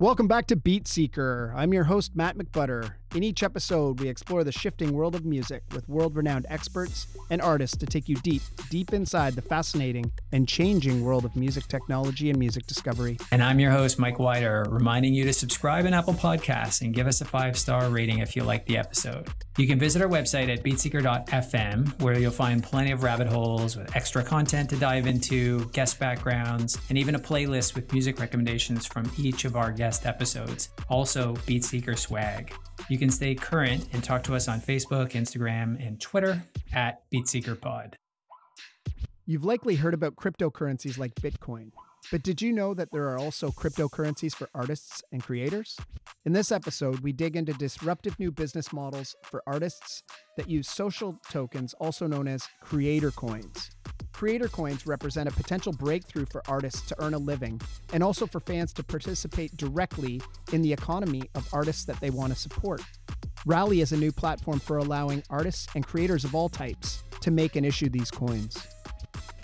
Welcome back to Beat Seeker. I'm your host, Matt McButter. In each episode, we explore the shifting world of music with world renowned experts and artists to take you deep, deep inside the fascinating and changing world of music technology and music discovery. And I'm your host, Mike Wider, reminding you to subscribe in Apple Podcasts and give us a five star rating if you like the episode. You can visit our website at beatseeker.fm, where you'll find plenty of rabbit holes with extra content to dive into, guest backgrounds, and even a playlist with music recommendations from each of our guest episodes. Also, Beatseeker swag. You can stay current and talk to us on Facebook, Instagram, and Twitter at BeatSeekerPod. You've likely heard about cryptocurrencies like Bitcoin, but did you know that there are also cryptocurrencies for artists and creators? In this episode, we dig into disruptive new business models for artists that use social tokens, also known as creator coins. Creator coins represent a potential breakthrough for artists to earn a living and also for fans to participate directly in the economy of artists that they want to support. Rally is a new platform for allowing artists and creators of all types to make and issue these coins.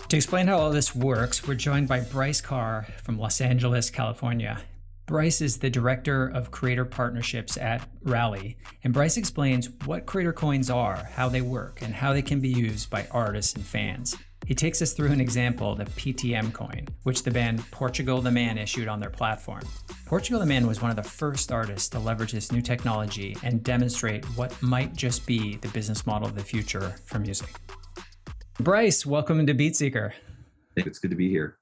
To explain how all this works, we're joined by Bryce Carr from Los Angeles, California. Bryce is the director of creator partnerships at Rally, and Bryce explains what creator coins are, how they work, and how they can be used by artists and fans. He takes us through an example, the PTM coin, which the band Portugal the Man issued on their platform. Portugal the Man was one of the first artists to leverage this new technology and demonstrate what might just be the business model of the future for music. Bryce, welcome to BeatSeeker. It's good to be here.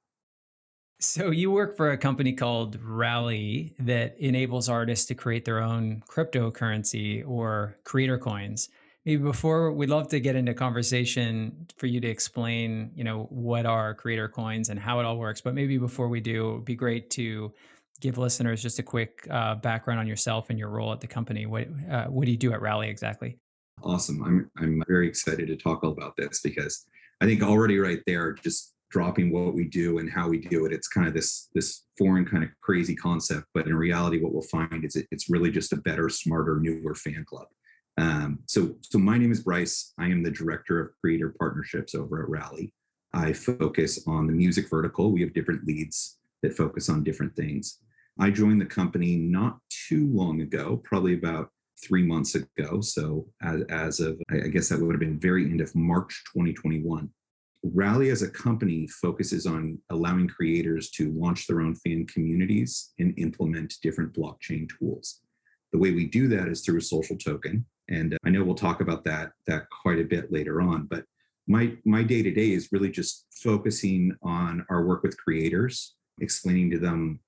So, you work for a company called Rally that enables artists to create their own cryptocurrency or creator coins maybe before we'd love to get into conversation for you to explain you know what are creator coins and how it all works but maybe before we do it would be great to give listeners just a quick uh, background on yourself and your role at the company what uh, what do you do at rally exactly awesome i'm i'm very excited to talk all about this because i think already right there just dropping what we do and how we do it it's kind of this this foreign kind of crazy concept but in reality what we'll find is it, it's really just a better smarter newer fan club um, so, so my name is Bryce. I am the director of creator partnerships over at Rally. I focus on the music vertical. We have different leads that focus on different things. I joined the company not too long ago, probably about three months ago. So, as, as of, I guess that would have been very end of March 2021. Rally as a company focuses on allowing creators to launch their own fan communities and implement different blockchain tools. The way we do that is through a social token. And uh, I know we'll talk about that that quite a bit later on. But my my day to day is really just focusing on our work with creators, explaining to them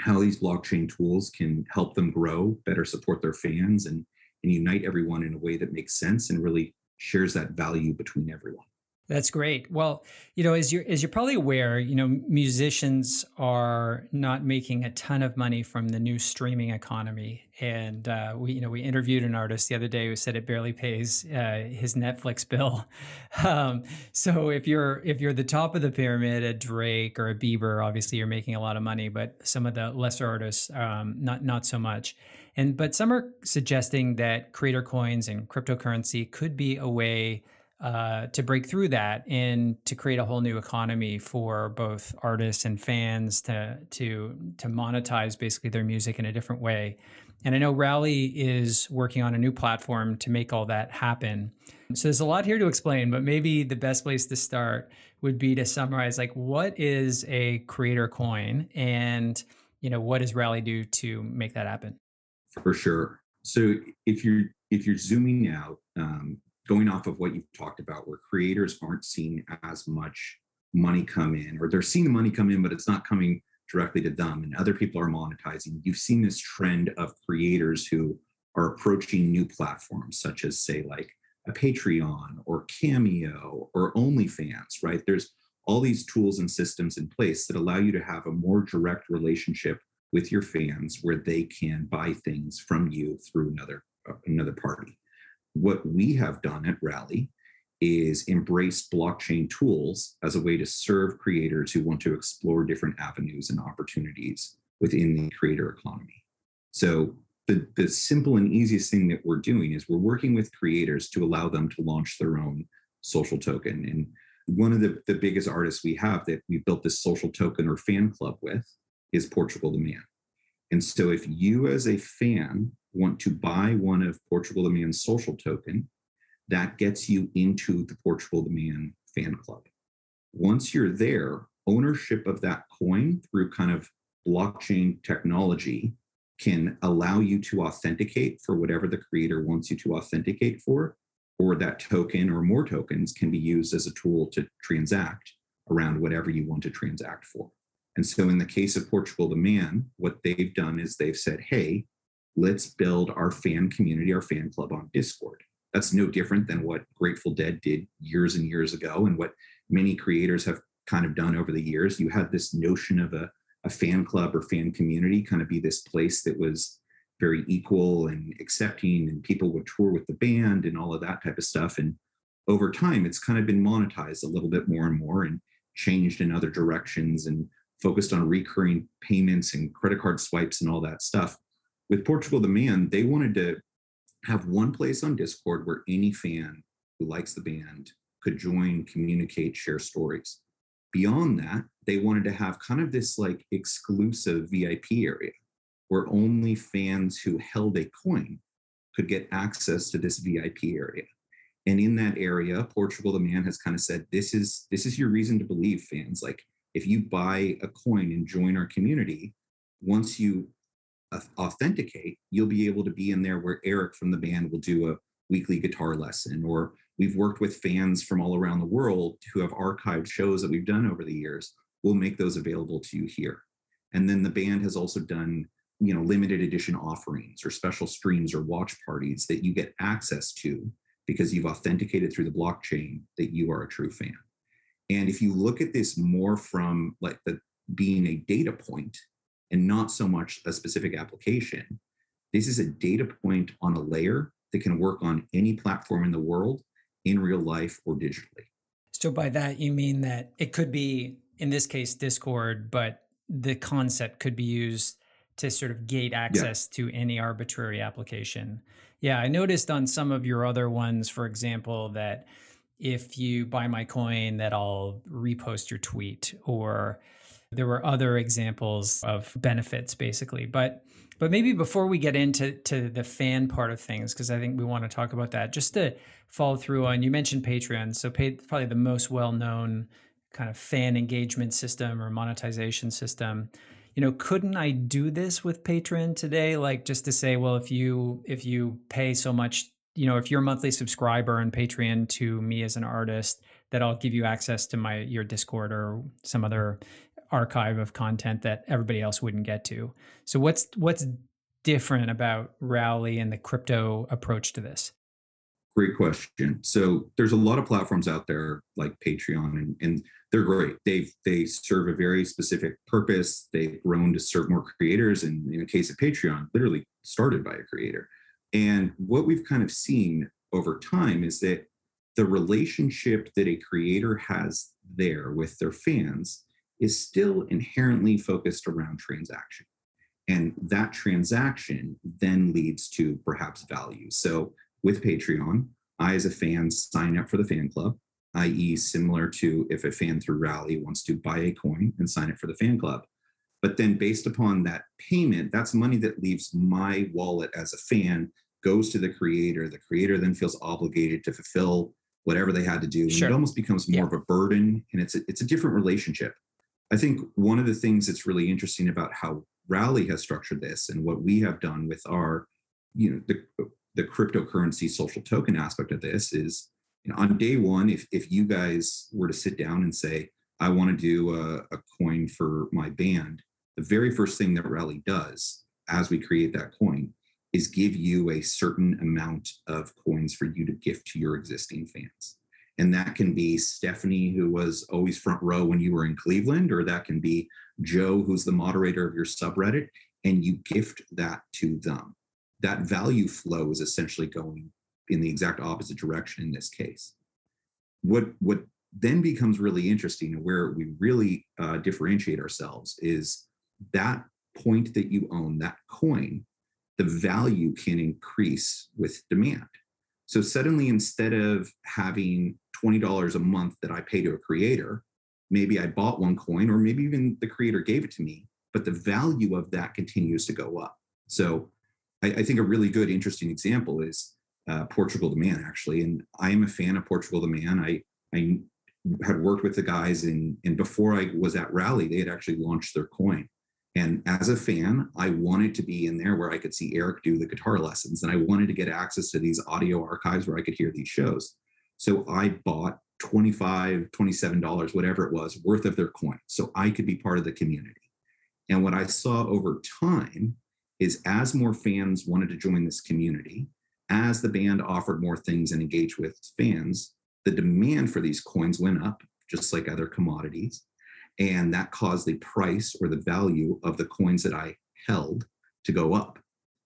how these blockchain tools can help them grow, better support their fans, and and unite everyone in a way that makes sense and really shares that value between everyone. That's great. Well, you know, as you're as you're probably aware, you know, musicians are not making a ton of money from the new streaming economy. And uh, we, you know, we interviewed an artist the other day who said it barely pays uh, his Netflix bill. Um, so if you're if you're the top of the pyramid, a Drake or a Bieber, obviously you're making a lot of money. But some of the lesser artists, um, not not so much. And but some are suggesting that creator coins and cryptocurrency could be a way uh, to break through that and to create a whole new economy for both artists and fans to to to monetize basically their music in a different way. And I know Rally is working on a new platform to make all that happen. So there's a lot here to explain, but maybe the best place to start would be to summarize like what is a creator coin and you know what does Rally do to make that happen? For sure. So if you're if you're zooming out, um, going off of what you've talked about, where creators aren't seeing as much money come in, or they're seeing the money come in, but it's not coming directly to them, and other people are monetizing. You've seen this trend of creators who are approaching new platforms, such as, say, like a Patreon or Cameo or OnlyFans, right? There's all these tools and systems in place that allow you to have a more direct relationship with your fans where they can buy things from you through another uh, another party what we have done at Rally is embrace blockchain tools as a way to serve creators who want to explore different avenues and opportunities within the creator economy. So the, the simple and easiest thing that we're doing is we're working with creators to allow them to launch their own social token. And one of the, the biggest artists we have that we built this social token or fan club with is Portugal the Man. And so if you as a fan want to buy one of Portugal the Man's social token, that gets you into the Portugal the Man fan club. Once you're there, ownership of that coin through kind of blockchain technology can allow you to authenticate for whatever the creator wants you to authenticate for, or that token or more tokens can be used as a tool to transact around whatever you want to transact for. And so, in the case of Portugal the Man, what they've done is they've said, hey, let's build our fan community, our fan club on Discord. That's no different than what Grateful Dead did years and years ago, and what many creators have kind of done over the years. You had this notion of a, a fan club or fan community kind of be this place that was very equal and accepting, and people would tour with the band and all of that type of stuff. And over time, it's kind of been monetized a little bit more and more and changed in other directions and focused on recurring payments and credit card swipes and all that stuff. With Portugal the Man, they wanted to have one place on Discord where any fan who likes the band could join, communicate, share stories. Beyond that, they wanted to have kind of this like exclusive VIP area where only fans who held a coin could get access to this VIP area. And in that area, Portugal the man has kind of said, this is this is your reason to believe fans. Like if you buy a coin and join our community, once you authenticate, you'll be able to be in there where Eric from the band will do a weekly guitar lesson, or we've worked with fans from all around the world who have archived shows that we've done over the years. We'll make those available to you here. And then the band has also done, you know, limited edition offerings or special streams or watch parties that you get access to because you've authenticated through the blockchain that you are a true fan. And if you look at this more from like the being a data point and not so much a specific application. This is a data point on a layer that can work on any platform in the world in real life or digitally. So, by that, you mean that it could be, in this case, Discord, but the concept could be used to sort of gate access yeah. to any arbitrary application. Yeah, I noticed on some of your other ones, for example, that if you buy my coin, that I'll repost your tweet or there were other examples of benefits basically. But but maybe before we get into to the fan part of things, because I think we want to talk about that, just to follow through on you mentioned Patreon. So pay, probably the most well-known kind of fan engagement system or monetization system. You know, couldn't I do this with Patreon today? Like just to say, well, if you if you pay so much, you know, if you're a monthly subscriber on Patreon to me as an artist, that I'll give you access to my your Discord or some other archive of content that everybody else wouldn't get to. So what's what's different about Rally and the crypto approach to this? Great question. So there's a lot of platforms out there like Patreon and, and they're great. They they serve a very specific purpose. They've grown to serve more creators. And in the case of Patreon, literally started by a creator. And what we've kind of seen over time is that the relationship that a creator has there with their fans is still inherently focused around transaction. And that transaction then leads to perhaps value. So with Patreon, I, as a fan, sign up for the fan club, i.e., similar to if a fan through Rally wants to buy a coin and sign up for the fan club. But then, based upon that payment, that's money that leaves my wallet as a fan, goes to the creator. The creator then feels obligated to fulfill whatever they had to do. Sure. it almost becomes more yeah. of a burden, and it's a, it's a different relationship. I think one of the things that's really interesting about how Rally has structured this and what we have done with our, you know, the, the cryptocurrency social token aspect of this is, you know, on day one, if, if you guys were to sit down and say, I want to do a, a coin for my band, the very first thing that Rally does as we create that coin is give you a certain amount of coins for you to gift to your existing fans. And that can be Stephanie, who was always front row when you were in Cleveland, or that can be Joe, who's the moderator of your subreddit, and you gift that to them. That value flow is essentially going in the exact opposite direction in this case. What, what then becomes really interesting and where we really uh, differentiate ourselves is that point that you own, that coin, the value can increase with demand. So suddenly, instead of having $20 a month that I pay to a creator, maybe I bought one coin, or maybe even the creator gave it to me, but the value of that continues to go up. So I, I think a really good, interesting example is uh, Portugal the Man, actually. And I am a fan of Portugal the Man. I, I had worked with the guys in, and before I was at Rally, they had actually launched their coin. And as a fan, I wanted to be in there where I could see Eric do the guitar lessons. And I wanted to get access to these audio archives where I could hear these shows. So I bought 25 $27, whatever it was, worth of their coin. So I could be part of the community. And what I saw over time is as more fans wanted to join this community, as the band offered more things and engaged with fans, the demand for these coins went up, just like other commodities. And that caused the price or the value of the coins that I held to go up.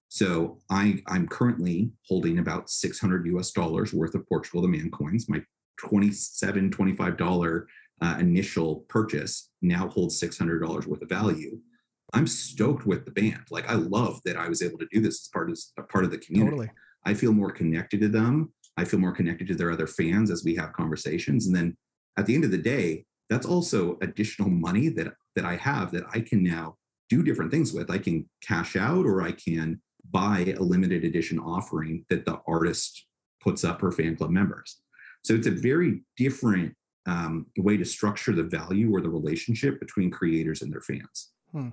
So I, I'm currently holding about 600 US dollars worth of Portugal the Man coins. My 27 $25 uh, initial purchase now holds $600 worth of value. I'm stoked with the band. Like I love that I was able to do this as part of a part of the community. Totally. I feel more connected to them. I feel more connected to their other fans as we have conversations. And then at the end of the day, that's also additional money that that I have that I can now do different things with. I can cash out or I can buy a limited edition offering that the artist puts up for fan club members. So it's a very different um, way to structure the value or the relationship between creators and their fans. Hmm.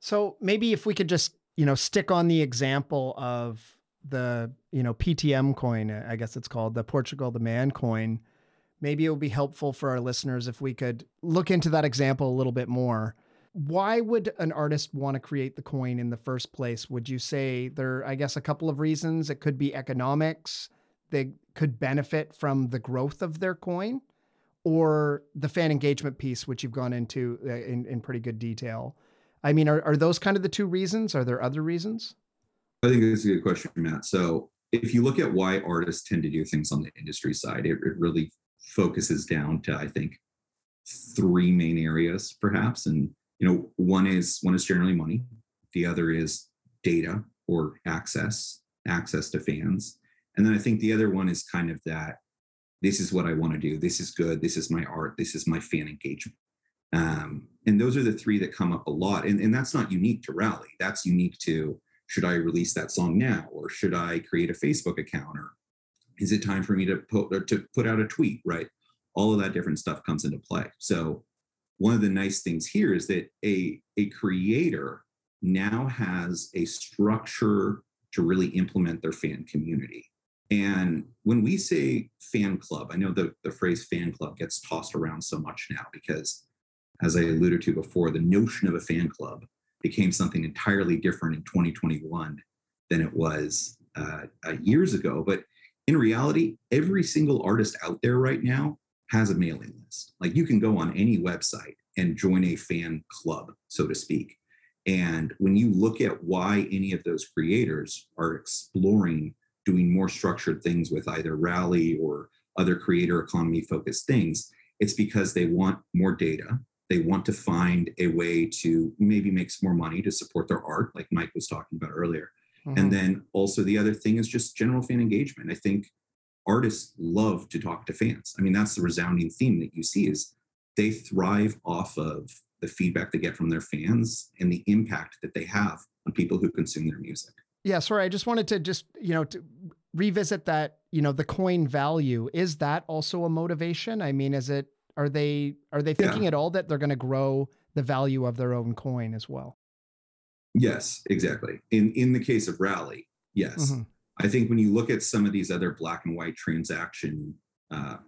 So maybe if we could just, you know, stick on the example of the, you know, PTM coin, I guess it's called the Portugal the Man coin. Maybe it would be helpful for our listeners if we could look into that example a little bit more. Why would an artist want to create the coin in the first place? Would you say there, I guess, a couple of reasons? It could be economics. They could benefit from the growth of their coin or the fan engagement piece, which you've gone into uh, in, in pretty good detail. I mean, are, are those kind of the two reasons? Are there other reasons? I think that's a good question, Matt. So if you look at why artists tend to do things on the industry side, it, it really focuses down to, I think, three main areas, perhaps. And you know, one is one is generally money. The other is data or access, access to fans. And then I think the other one is kind of that this is what I want to do. This is good. This is my art. This is my fan engagement. Um, and those are the three that come up a lot. And, and that's not unique to Rally. That's unique to should I release that song now? Or should I create a Facebook account? Or is it time for me to put, to put out a tweet? Right. All of that different stuff comes into play. So one of the nice things here is that a, a creator now has a structure to really implement their fan community. And when we say fan club, I know the, the phrase fan club gets tossed around so much now because as I alluded to before, the notion of a fan club became something entirely different in 2021 than it was uh, uh, years ago. But in reality, every single artist out there right now has a mailing list. Like you can go on any website and join a fan club, so to speak. And when you look at why any of those creators are exploring doing more structured things with either Rally or other creator economy focused things, it's because they want more data they want to find a way to maybe make some more money to support their art, like Mike was talking about earlier. Mm-hmm. And then also the other thing is just general fan engagement. I think artists love to talk to fans. I mean, that's the resounding theme that you see is they thrive off of the feedback they get from their fans and the impact that they have on people who consume their music. Yeah, sorry, I just wanted to just, you know, to revisit that, you know, the coin value. Is that also a motivation? I mean, is it are they are they thinking yeah. at all that they're going to grow the value of their own coin as well? Yes, exactly. In in the case of Rally, yes. Mm-hmm. I think when you look at some of these other black and white transaction uh,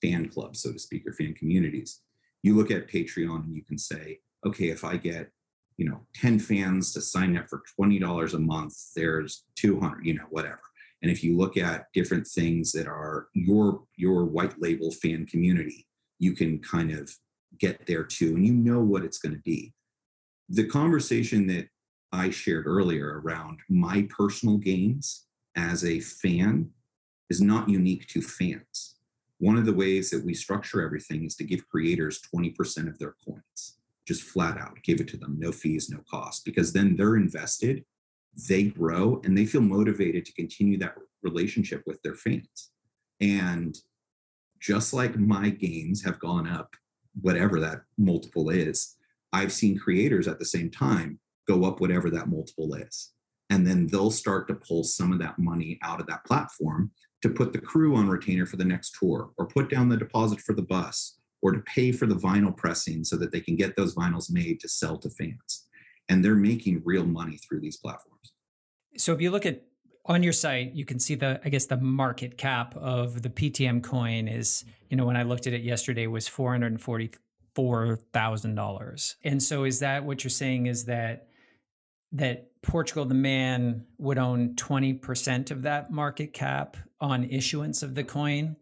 fan clubs, so to speak, or fan communities, you look at Patreon and you can say, okay, if I get you know 10 fans to sign up for $20 a month, there's 200, you know, whatever. And if you look at different things that are your your white label fan community, you can kind of get there too, and you know what it's going to be. The conversation that I shared earlier around my personal gains as a fan is not unique to fans. One of the ways that we structure everything is to give creators 20% of their coins, just flat out give it to them, no fees, no cost, because then they're invested, they grow, and they feel motivated to continue that relationship with their fans. And just like my gains have gone up, whatever that multiple is, I've seen creators at the same time go up whatever that multiple is. And then they'll start to pull some of that money out of that platform to put the crew on retainer for the next tour or put down the deposit for the bus or to pay for the vinyl pressing so that they can get those vinyls made to sell to fans. And they're making real money through these platforms. So if you look at on your site, you can see the I guess the market cap of the PTM coin is, you know, when I looked at it yesterday was four hundred and forty four thousand dollars. And so is that what you're saying is that that Portugal the man would own 20% of that market cap on issuance of the coin?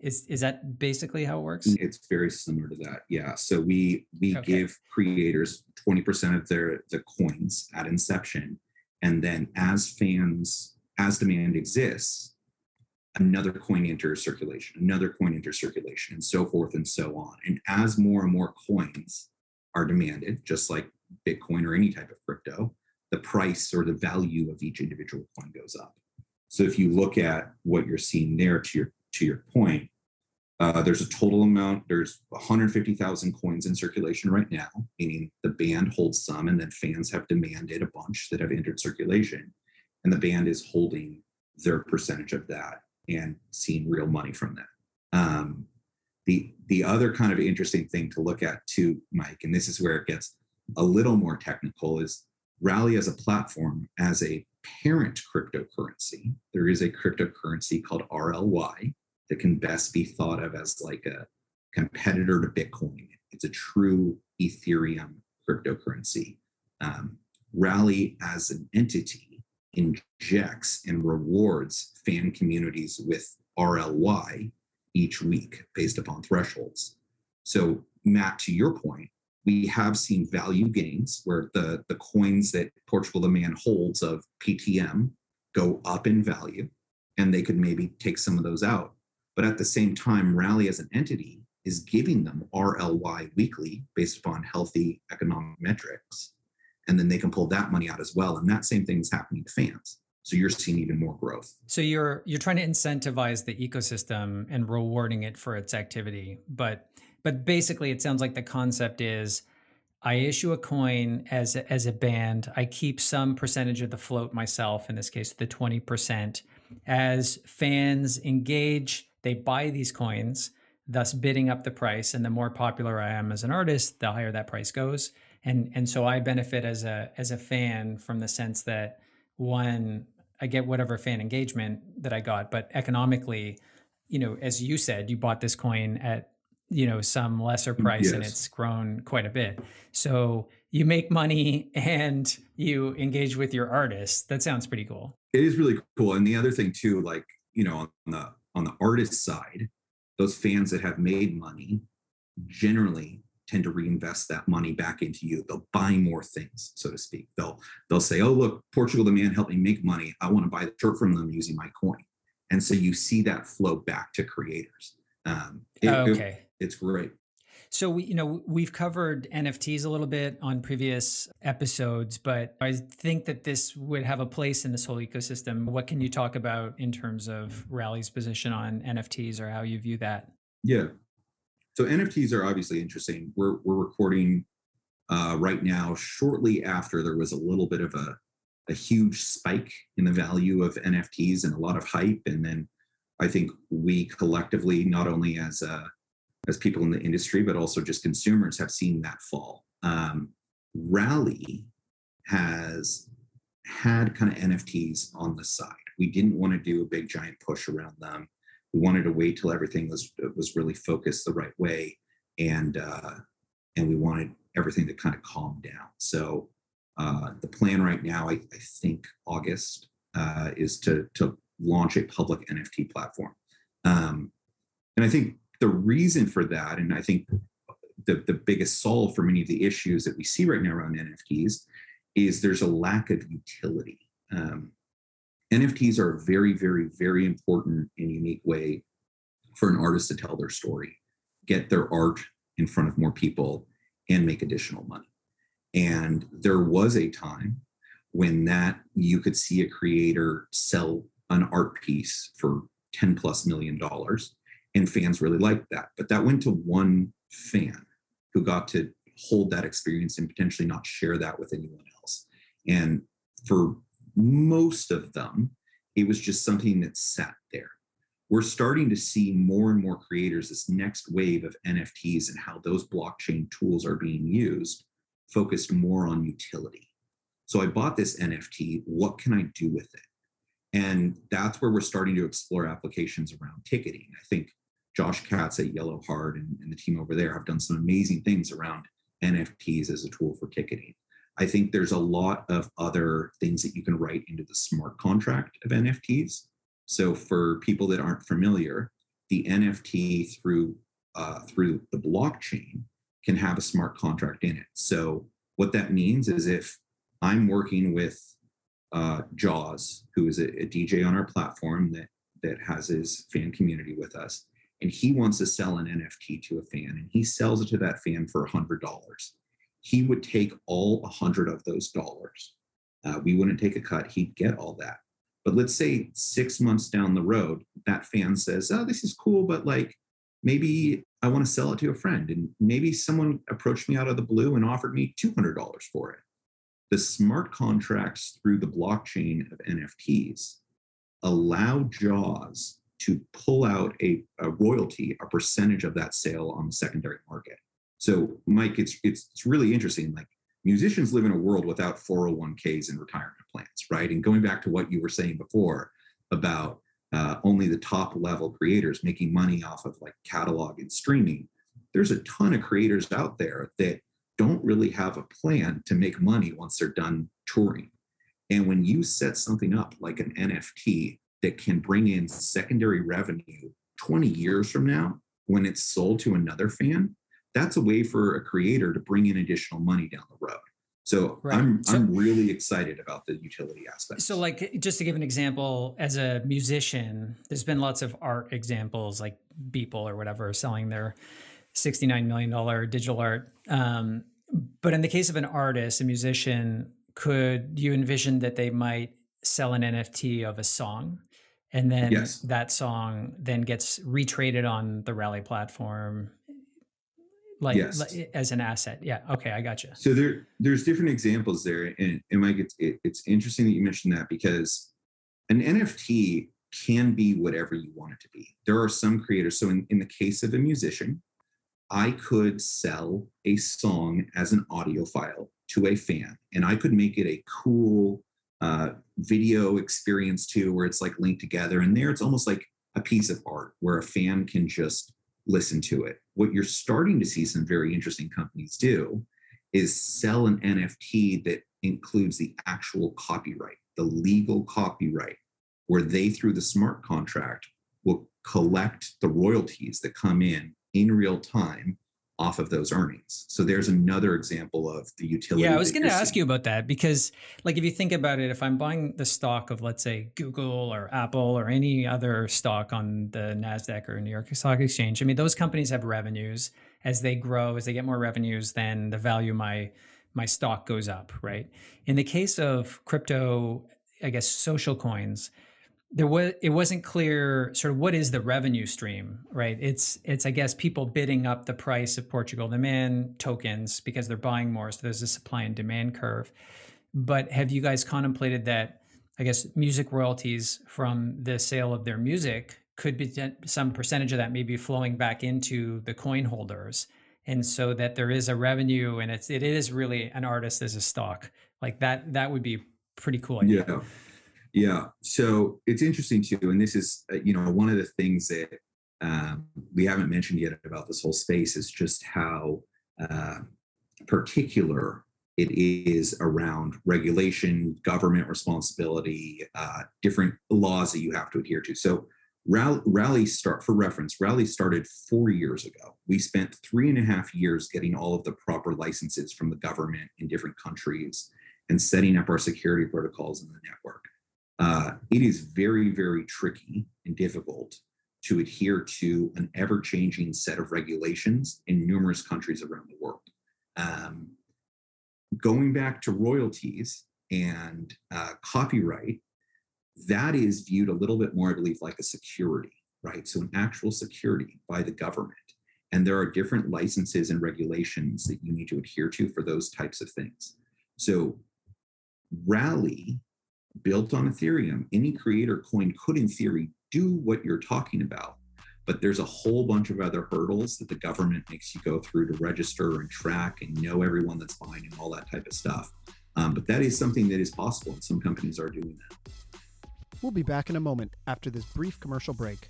Is is that basically how it works? Mm, it's very similar to that. Yeah. So we we okay. give creators 20% of their the coins at inception. And then as fans, as demand exists, another coin enters circulation, another coin enters circulation, and so forth and so on. And as more and more coins are demanded, just like Bitcoin or any type of crypto, the price or the value of each individual coin goes up. So if you look at what you're seeing there to your to your point, uh, there's a total amount, there's 150,000 coins in circulation right now, meaning the band holds some, and then fans have demanded a bunch that have entered circulation. And the band is holding their percentage of that and seeing real money from that. Um, the, the other kind of interesting thing to look at too, Mike, and this is where it gets a little more technical, is Rally as a platform, as a parent cryptocurrency. There is a cryptocurrency called RLY, that can best be thought of as like a competitor to Bitcoin. It's a true Ethereum cryptocurrency. Um, Rally as an entity injects and rewards fan communities with RLY each week based upon thresholds. So, Matt, to your point, we have seen value gains where the, the coins that Portugal the Man holds of PTM go up in value, and they could maybe take some of those out but at the same time, Rally as an entity is giving them RLY weekly based upon healthy economic metrics. And then they can pull that money out as well. And that same thing is happening to fans. So you're seeing even more growth. So you're you're trying to incentivize the ecosystem and rewarding it for its activity. But but basically it sounds like the concept is I issue a coin as a, as a band. I keep some percentage of the float myself, in this case, the 20%. As fans engage, they buy these coins, thus bidding up the price. And the more popular I am as an artist, the higher that price goes. And and so I benefit as a as a fan from the sense that one, I get whatever fan engagement that I got, but economically, you know, as you said, you bought this coin at you know some lesser price yes. and it's grown quite a bit so you make money and you engage with your artists that sounds pretty cool it is really cool and the other thing too like you know on the on the artist side, those fans that have made money generally tend to reinvest that money back into you. They'll buy more things, so to speak. They'll they'll say, "Oh, look, Portugal the man helped me make money. I want to buy the shirt from them using my coin." And so you see that flow back to creators. Um, it, okay, it, it's great. So we, you know, we've covered NFTs a little bit on previous episodes, but I think that this would have a place in this whole ecosystem. What can you talk about in terms of Rally's position on NFTs or how you view that? Yeah. So NFTs are obviously interesting. We're we're recording uh, right now, shortly after there was a little bit of a a huge spike in the value of NFTs and a lot of hype, and then I think we collectively, not only as a as people in the industry, but also just consumers have seen that fall. Um, Rally has had kind of NFTs on the side. We didn't want to do a big giant push around them. We wanted to wait till everything was was really focused the right way, and uh, and we wanted everything to kind of calm down. So uh, the plan right now, I, I think August, uh, is to to launch a public NFT platform. Um, and I think the reason for that, and I think the, the biggest solve for many of the issues that we see right now around NFTs is there's a lack of utility. Um, NFTs are a very, very, very important and unique way for an artist to tell their story, get their art in front of more people, and make additional money. And there was a time when that you could see a creator sell an art piece for 10 plus million dollars and fans really liked that. But that went to one fan who got to hold that experience and potentially not share that with anyone else. And for most of them, it was just something that sat there. We're starting to see more and more creators, this next wave of NFTs and how those blockchain tools are being used, focused more on utility. So I bought this NFT. What can I do with it? And that's where we're starting to explore applications around ticketing. I think Josh Katz at Yellow Heart and, and the team over there have done some amazing things around NFTs as a tool for ticketing. I think there's a lot of other things that you can write into the smart contract of NFTs. So for people that aren't familiar, the NFT through uh, through the blockchain can have a smart contract in it. So what that means is if I'm working with uh, Jaws, who is a, a DJ on our platform that that has his fan community with us, and he wants to sell an NFT to a fan, and he sells it to that fan for a hundred dollars he would take all a hundred of those dollars. Uh, we wouldn't take a cut. He'd get all that. But let's say six months down the road, that fan says, "Oh, this is cool, but like maybe I want to sell it to a friend." And maybe someone approached me out of the blue and offered me two hundred dollars for it. The smart contracts through the blockchain of NFTs allow Jaws to pull out a, a royalty, a percentage of that sale on the secondary market. So, Mike, it's it's it's really interesting. Like musicians live in a world without 401ks and retirement plans, right? And going back to what you were saying before about uh, only the top level creators making money off of like catalog and streaming, there's a ton of creators out there that don't really have a plan to make money once they're done touring. And when you set something up like an NFT that can bring in secondary revenue 20 years from now, when it's sold to another fan, that's a way for a creator to bring in additional money down the road. So right. I'm so, I'm really excited about the utility aspect. So like just to give an example, as a musician, there's been lots of art examples like Beeple or whatever selling their $69 million digital art. Um, but in the case of an artist, a musician, could you envision that they might sell an NFT of a song? And then yes. that song then gets retraded on the Rally platform like, yes. like eh, as an asset. Yeah. Okay, I got you. So there, there's different examples there, and, and Mike, it's it, it's interesting that you mentioned that because an NFT can be whatever you want it to be. There are some creators. So in, in the case of a musician, I could sell a song as an audio file to a fan, and I could make it a cool uh, video experience too, where it's like linked together. And there, it's almost like a piece of art where a fan can just listen to it. What you're starting to see some very interesting companies do is sell an NFT that includes the actual copyright, the legal copyright, where they, through the smart contract, will collect the royalties that come in in real time off of those earnings. So there's another example of the utility. Yeah, I was going to ask you about that because, like, if you think about it, if I'm buying the stock of, let's say, Google or Apple or any other stock on the NASDAQ or New York Stock Exchange, I mean, those companies have revenues. As they grow, as they get more revenues, then the value of my my stock goes up, right? In the case of crypto, I guess social coins, there was it wasn't clear sort of what is the revenue stream right? It's it's i guess people bidding up the price of portugal the man tokens because they're buying more so there's a supply and demand curve. But have you guys contemplated that i guess music royalties from the sale of their music could be some percentage of that maybe flowing back into the coin holders? And so that there is a revenue and it's it is really an artist as a stock like that that would be pretty cool yeah yeah. So it's interesting too, and this is uh, you know one of the things that um, we haven't mentioned yet about this whole space is just how uh, particular it is around regulation, government responsibility, uh, different laws that you have to adhere to. So Rally, Rally start for reference. Rally started four years ago. We spent three and a half years getting all of the proper licenses from the government in different countries and setting up our security protocols in the network uh, it is very, very tricky and difficult to adhere to an ever changing set of regulations in numerous countries around the world. Um, going back to royalties and uh, copyright, that is viewed a little bit more, I believe, like a security, right? So, an actual security by the government. And there are different licenses and regulations that you need to adhere to for those types of things. So, Rally, built on Ethereum, any creator coin could, in theory, do what you're talking about. But there's a whole bunch of other hurdles that the government makes you go through to register and track and know everyone that's buying and all that type of stuff. Um, but that is something that is possible, and some companies are doing that. We'll be back in a moment after this brief commercial break.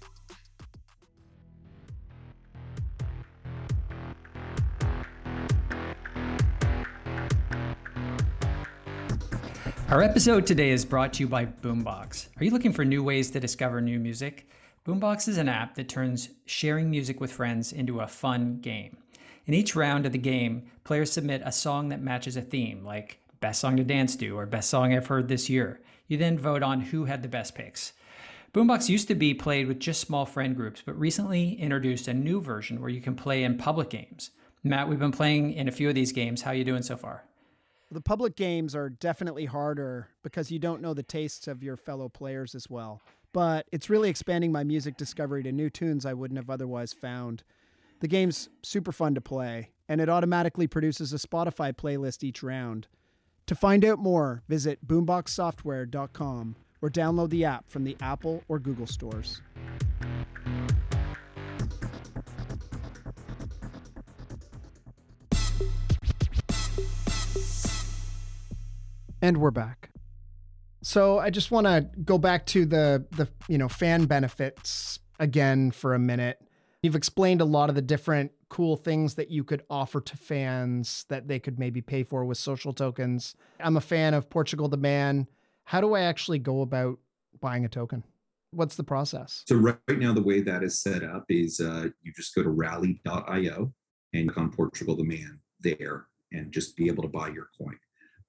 Our episode today is brought to you by Boombox. Are you looking for new ways to discover new music? Boombox is an app that turns sharing music with friends into a fun game. In each round of the game, players submit a song that matches a theme, like best song to dance to or best song I've heard this year. You then vote on who had the best picks. Boombox used to be played with just small friend groups, but recently introduced a new version where you can play in public games. Matt, we've been playing in a few of these games. How are you doing so far? The public games are definitely harder because you don't know the tastes of your fellow players as well. But it's really expanding my music discovery to new tunes I wouldn't have otherwise found. The game's super fun to play, and it automatically produces a Spotify playlist each round. To find out more, visit boomboxsoftware.com or download the app from the Apple or Google stores. And we're back. So I just want to go back to the the you know fan benefits again for a minute. You've explained a lot of the different cool things that you could offer to fans that they could maybe pay for with social tokens. I'm a fan of Portugal the Man. How do I actually go about buying a token? What's the process? So right now, the way that is set up is uh, you just go to rally.io and click on Portugal the Man there and just be able to buy your coin.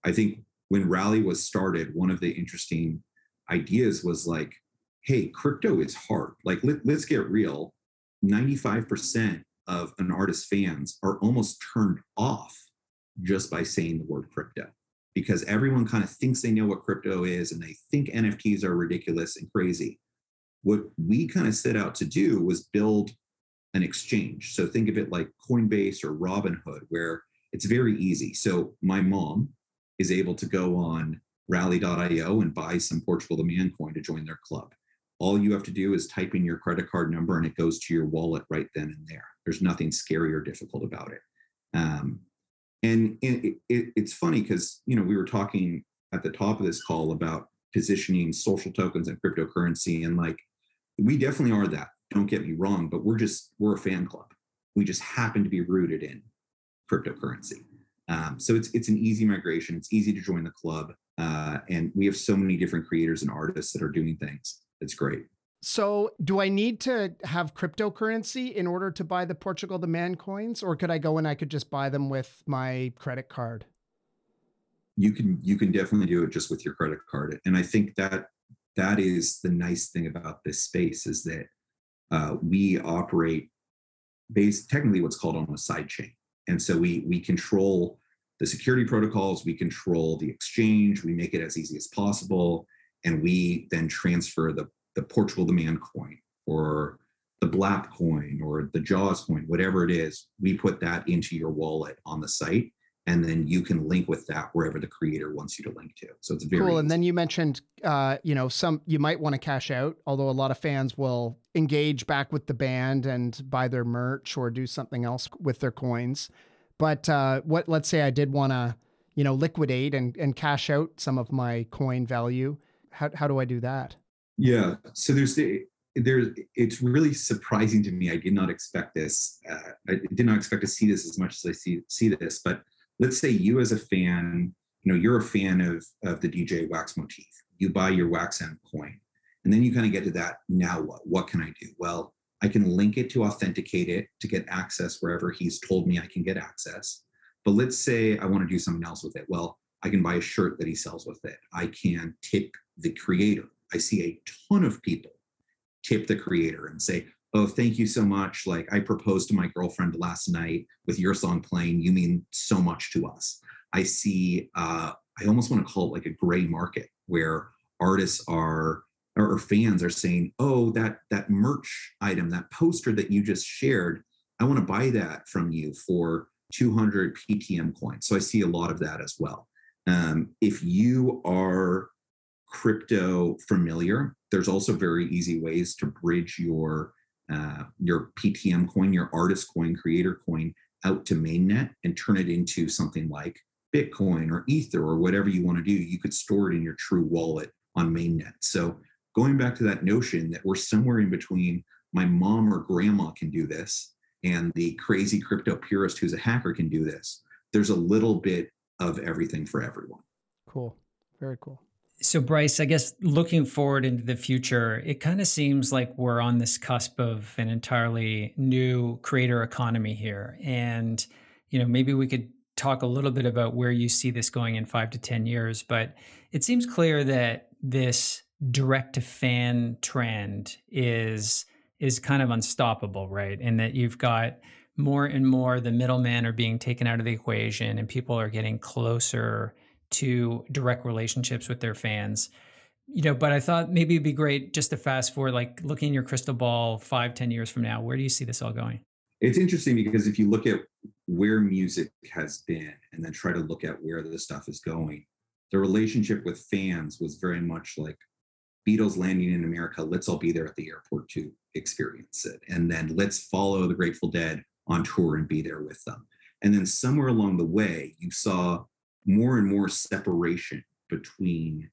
I think when Rally was started, one of the interesting ideas was like, hey, crypto is hard. Like, let, let's get real. 95% of an artist's fans are almost turned off just by saying the word crypto because everyone kind of thinks they know what crypto is and they think NFTs are ridiculous and crazy. What we kind of set out to do was build an exchange. So think of it like Coinbase or Robinhood, where it's very easy. So my mom is able to go on rally.io and buy some Portugal the Man coin to join their club. All you have to do is type in your credit card number and it goes to your wallet right then and there. There's nothing scary or difficult about it. Um, and it, it, it's funny because you know we were talking at the top of this call about positioning social tokens and cryptocurrency, and like we definitely are that. Don't get me wrong, but we're just we're a fan club. We just happen to be rooted in cryptocurrency. Um, so it's it's an easy migration. It's easy to join the club, uh, and we have so many different creators and artists that are doing things. It's great. So, do I need to have cryptocurrency in order to buy the Portugal the Man coins, or could I go and I could just buy them with my credit card? You can you can definitely do it just with your credit card, and I think that that is the nice thing about this space is that uh, we operate based technically what's called on a side chain, and so we we control the security protocols, we control the exchange, we make it as easy as possible, and we then transfer the the Portugal the Man coin or the BLAP coin or the JAWS coin, whatever it is, we put that into your wallet on the site. And then you can link with that wherever the creator wants you to link to. So it's very cool. Easy. And then you mentioned, uh, you know, some you might want to cash out, although a lot of fans will engage back with the band and buy their merch or do something else with their coins. But uh, what? Let's say I did want to, you know, liquidate and and cash out some of my coin value. How how do I do that? Yeah. So there's the there's it's really surprising to me. I did not expect this. Uh, I did not expect to see this as much as I see see this. But let's say you as a fan, you know, you're a fan of of the DJ Wax Motif. You buy your Wax M coin, and then you kind of get to that. Now what? What can I do? Well, I can link it to authenticate it to get access wherever he's told me I can get access. But let's say I want to do something else with it. Well, I can buy a shirt that he sells with it. I can tip the creator I see a ton of people tip the creator and say, Oh, thank you so much. Like, I proposed to my girlfriend last night with your song playing. You mean so much to us. I see, uh, I almost want to call it like a gray market where artists are or fans are saying, "Oh, that that merch item, that poster that you just shared, I want to buy that from you for 200 PTM coins. So I see a lot of that as well. Um, if you are crypto familiar, there's also very easy ways to bridge your uh, your PTM coin, your artist coin, creator coin out to mainnet and turn it into something like Bitcoin or Ether or whatever you want to do. You could store it in your true wallet on mainnet. So going back to that notion that we're somewhere in between my mom or grandma can do this and the crazy crypto purist who's a hacker can do this. There's a little bit of everything for everyone. Cool. Very cool. So, Bryce, I guess looking forward into the future, it kind of seems like we're on this cusp of an entirely new creator economy here. And, you know, maybe we could talk a little bit about where you see this going in five to 10 years. But it seems clear that this direct to fan trend is is kind of unstoppable, right? And that you've got more and more the middlemen are being taken out of the equation and people are getting closer to direct relationships with their fans. You know but i thought maybe it'd be great just to fast forward like looking in your crystal ball five ten years from now where do you see this all going? It's interesting because if you look at where music has been and then try to look at where the stuff is going the relationship with fans was very much like beatles landing in america let's all be there at the airport to experience it. And then let's follow the grateful dead on tour and be there with them. And then somewhere along the way you saw more and more separation between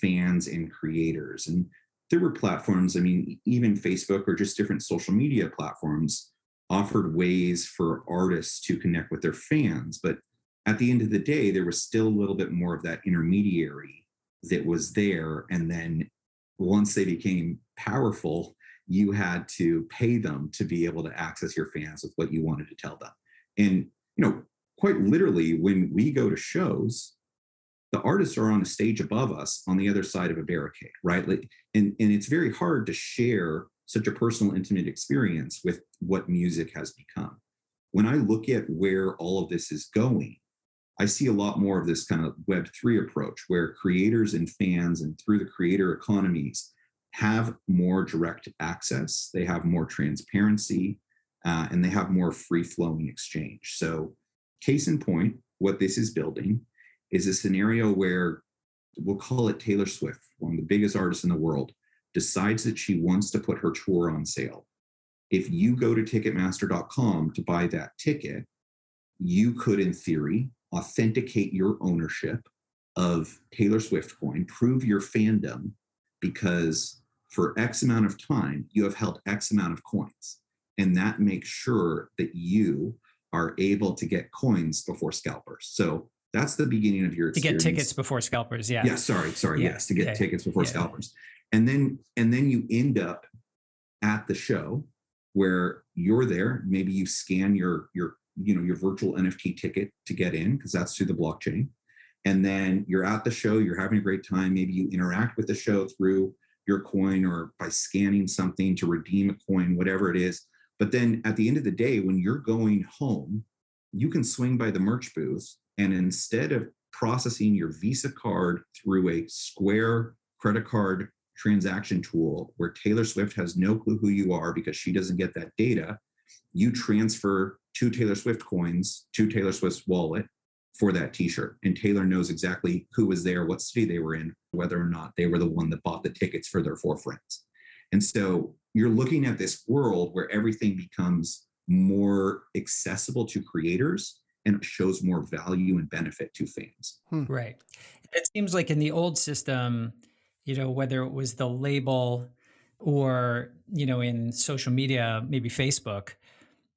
fans and creators. And there were platforms, I mean, even Facebook or just different social media platforms offered ways for artists to connect with their fans. But at the end of the day, there was still a little bit more of that intermediary that was there. And then once they became powerful, you had to pay them to be able to access your fans with what you wanted to tell them. And, you know, quite literally, when we go to shows, the artists are on a stage above us on the other side of a barricade, right? Like, and, and it's very hard to share such a personal, intimate experience with what music has become. When I look at where all of this is going, I see a lot more of this kind of Web3 approach where creators and fans and through the creator economies have more direct access, they have more transparency, uh, and they have more free flowing exchange. So Case in point, what this is building is a scenario where we'll call it Taylor Swift, one of the biggest artists in the world, decides that she wants to put her tour on sale. If you go to Ticketmaster.com to buy that ticket, you could, in theory, authenticate your ownership of Taylor Swift coin, prove your fandom, because for X amount of time, you have held X amount of coins. And that makes sure that you are able to get coins before scalpers. So that's the beginning of your experience. to get tickets before scalpers. Yeah. Yeah. Sorry. Sorry. Yeah. Yes. To get yeah. tickets before yeah. scalpers. And then, and then you end up at the show where you're there. Maybe you scan your, your, you know, your virtual NFT ticket to get in because that's through the blockchain. And then you're at the show, you're having a great time. Maybe you interact with the show through your coin or by scanning something to redeem a coin, whatever it is. But then at the end of the day, when you're going home, you can swing by the merch booth and instead of processing your Visa card through a Square credit card transaction tool where Taylor Swift has no clue who you are because she doesn't get that data, you transfer two Taylor Swift coins to Taylor Swift's wallet for that t-shirt and Taylor knows exactly who was there, what city they were in, whether or not they were the one that bought the tickets for their four friends. And so you're looking at this world where everything becomes more accessible to creators and shows more value and benefit to fans. Hmm. Right. It seems like in the old system, you know, whether it was the label or, you know, in social media, maybe Facebook,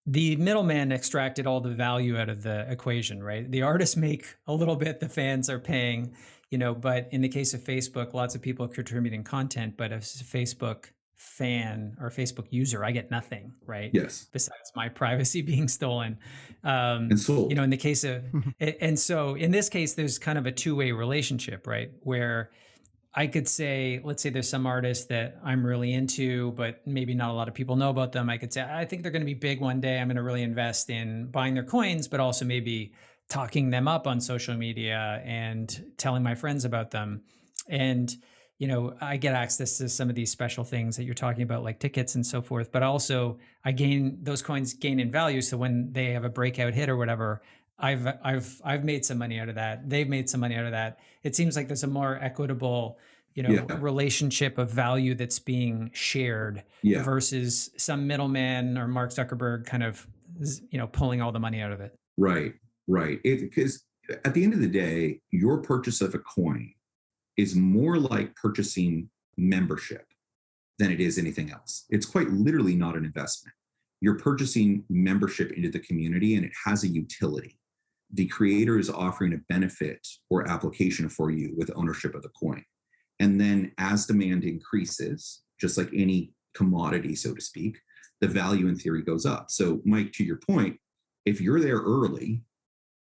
the middleman extracted all the value out of the equation, right? The artists make a little bit, the fans are paying, you know, but in the case of Facebook, lots of people are contributing content, but if Facebook fan or Facebook user, I get nothing, right? Yes. Besides my privacy being stolen. Um, and sold. You know, in the case of, and so in this case, there's kind of a two way relationship, right? Where I could say, let's say there's some artist that I'm really into, but maybe not a lot of people know about them. I could say, I think they're going to be big one day. I'm going to really invest in buying their coins, but also maybe talking them up on social media and telling my friends about them. And you know, I get access to some of these special things that you're talking about, like tickets and so forth. But also, I gain those coins gain in value. So when they have a breakout hit or whatever, I've I've I've made some money out of that. They've made some money out of that. It seems like there's a more equitable, you know, yeah. relationship of value that's being shared yeah. versus some middleman or Mark Zuckerberg kind of, you know, pulling all the money out of it. Right, right. Because at the end of the day, your purchase of a coin is more like purchasing membership than it is anything else. It's quite literally not an investment. You're purchasing membership into the community and it has a utility. The creator is offering a benefit or application for you with ownership of the coin. And then as demand increases, just like any commodity, so to speak, the value in theory goes up. So, Mike, to your point, if you're there early,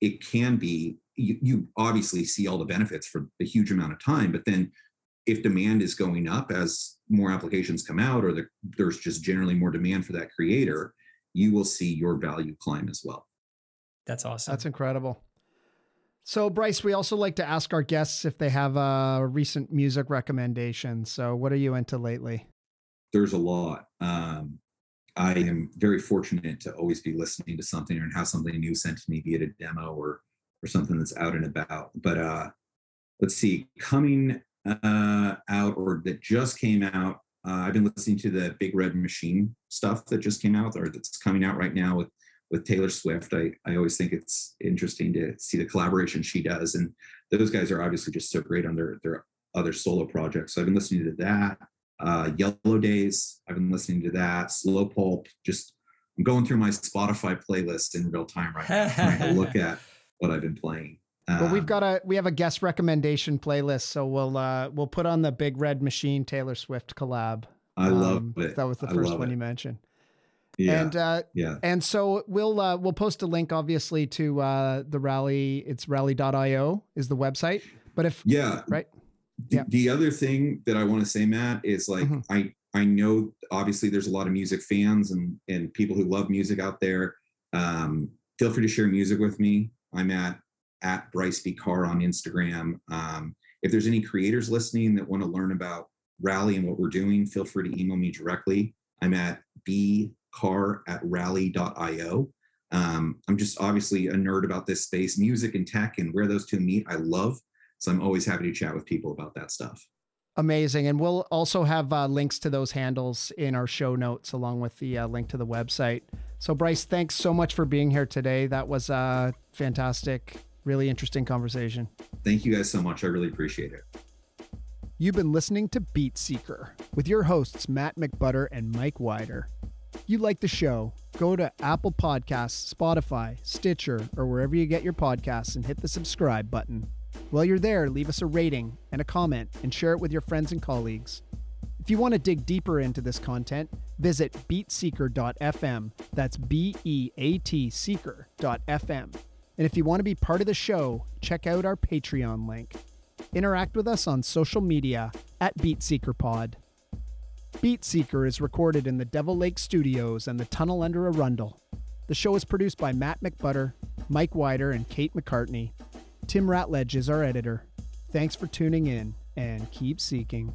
it can be you, you obviously see all the benefits for a huge amount of time, but then if demand is going up as more applications come out or the, there's just generally more demand for that creator, you will see your value climb as well. That's awesome. That's incredible. So, Bryce, we also like to ask our guests if they have a recent music recommendation. So, what are you into lately? There's a lot. Um, I am very fortunate to always be listening to something and have something new sent to me, be it a demo or or something that's out and about. But uh, let's see, coming uh, out or that just came out. Uh, I've been listening to the Big Red Machine stuff that just came out or that's coming out right now with with Taylor Swift. I, I always think it's interesting to see the collaboration she does. And those guys are obviously just so great on their, their other solo projects. So I've been listening to that. Uh, Yellow Days, I've been listening to that. Slow Pulp, just I'm going through my Spotify playlist in real time right now, trying to look at what I've been playing. well, we've um, got a we have a guest recommendation playlist, so we'll uh we'll put on the Big Red Machine Taylor Swift collab. I um, love it. That was the first one it. you mentioned. Yeah. And uh, yeah. And so we'll uh, we'll post a link obviously to uh, the rally. It's rally.io is the website. But if yeah, right. The, yeah. the other thing that I want to say, Matt, is like mm-hmm. I I know obviously there's a lot of music fans and and people who love music out there. Um, feel free to share music with me. I'm at at Bryce B. Carr on Instagram. Um, if there's any creators listening that want to learn about Rally and what we're doing, feel free to email me directly. I'm at bcar at rally.io. Um, I'm just obviously a nerd about this space, music and tech, and where those two meet, I love. So I'm always happy to chat with people about that stuff. Amazing. And we'll also have uh, links to those handles in our show notes, along with the uh, link to the website. So, Bryce, thanks so much for being here today. That was a fantastic, really interesting conversation. Thank you guys so much. I really appreciate it. You've been listening to Beat Seeker with your hosts, Matt McButter and Mike Wider. If you like the show, go to Apple Podcasts, Spotify, Stitcher, or wherever you get your podcasts and hit the subscribe button. While you're there, leave us a rating and a comment and share it with your friends and colleagues. If you want to dig deeper into this content, visit beatseeker.fm. That's B E A T seeker.fm. And if you want to be part of the show, check out our Patreon link. Interact with us on social media at BeatSeekerPod. BeatSeeker is recorded in the Devil Lake Studios and the Tunnel Under Arundel. The show is produced by Matt McButter, Mike Wider, and Kate McCartney. Tim Ratledge is our editor. Thanks for tuning in and keep seeking.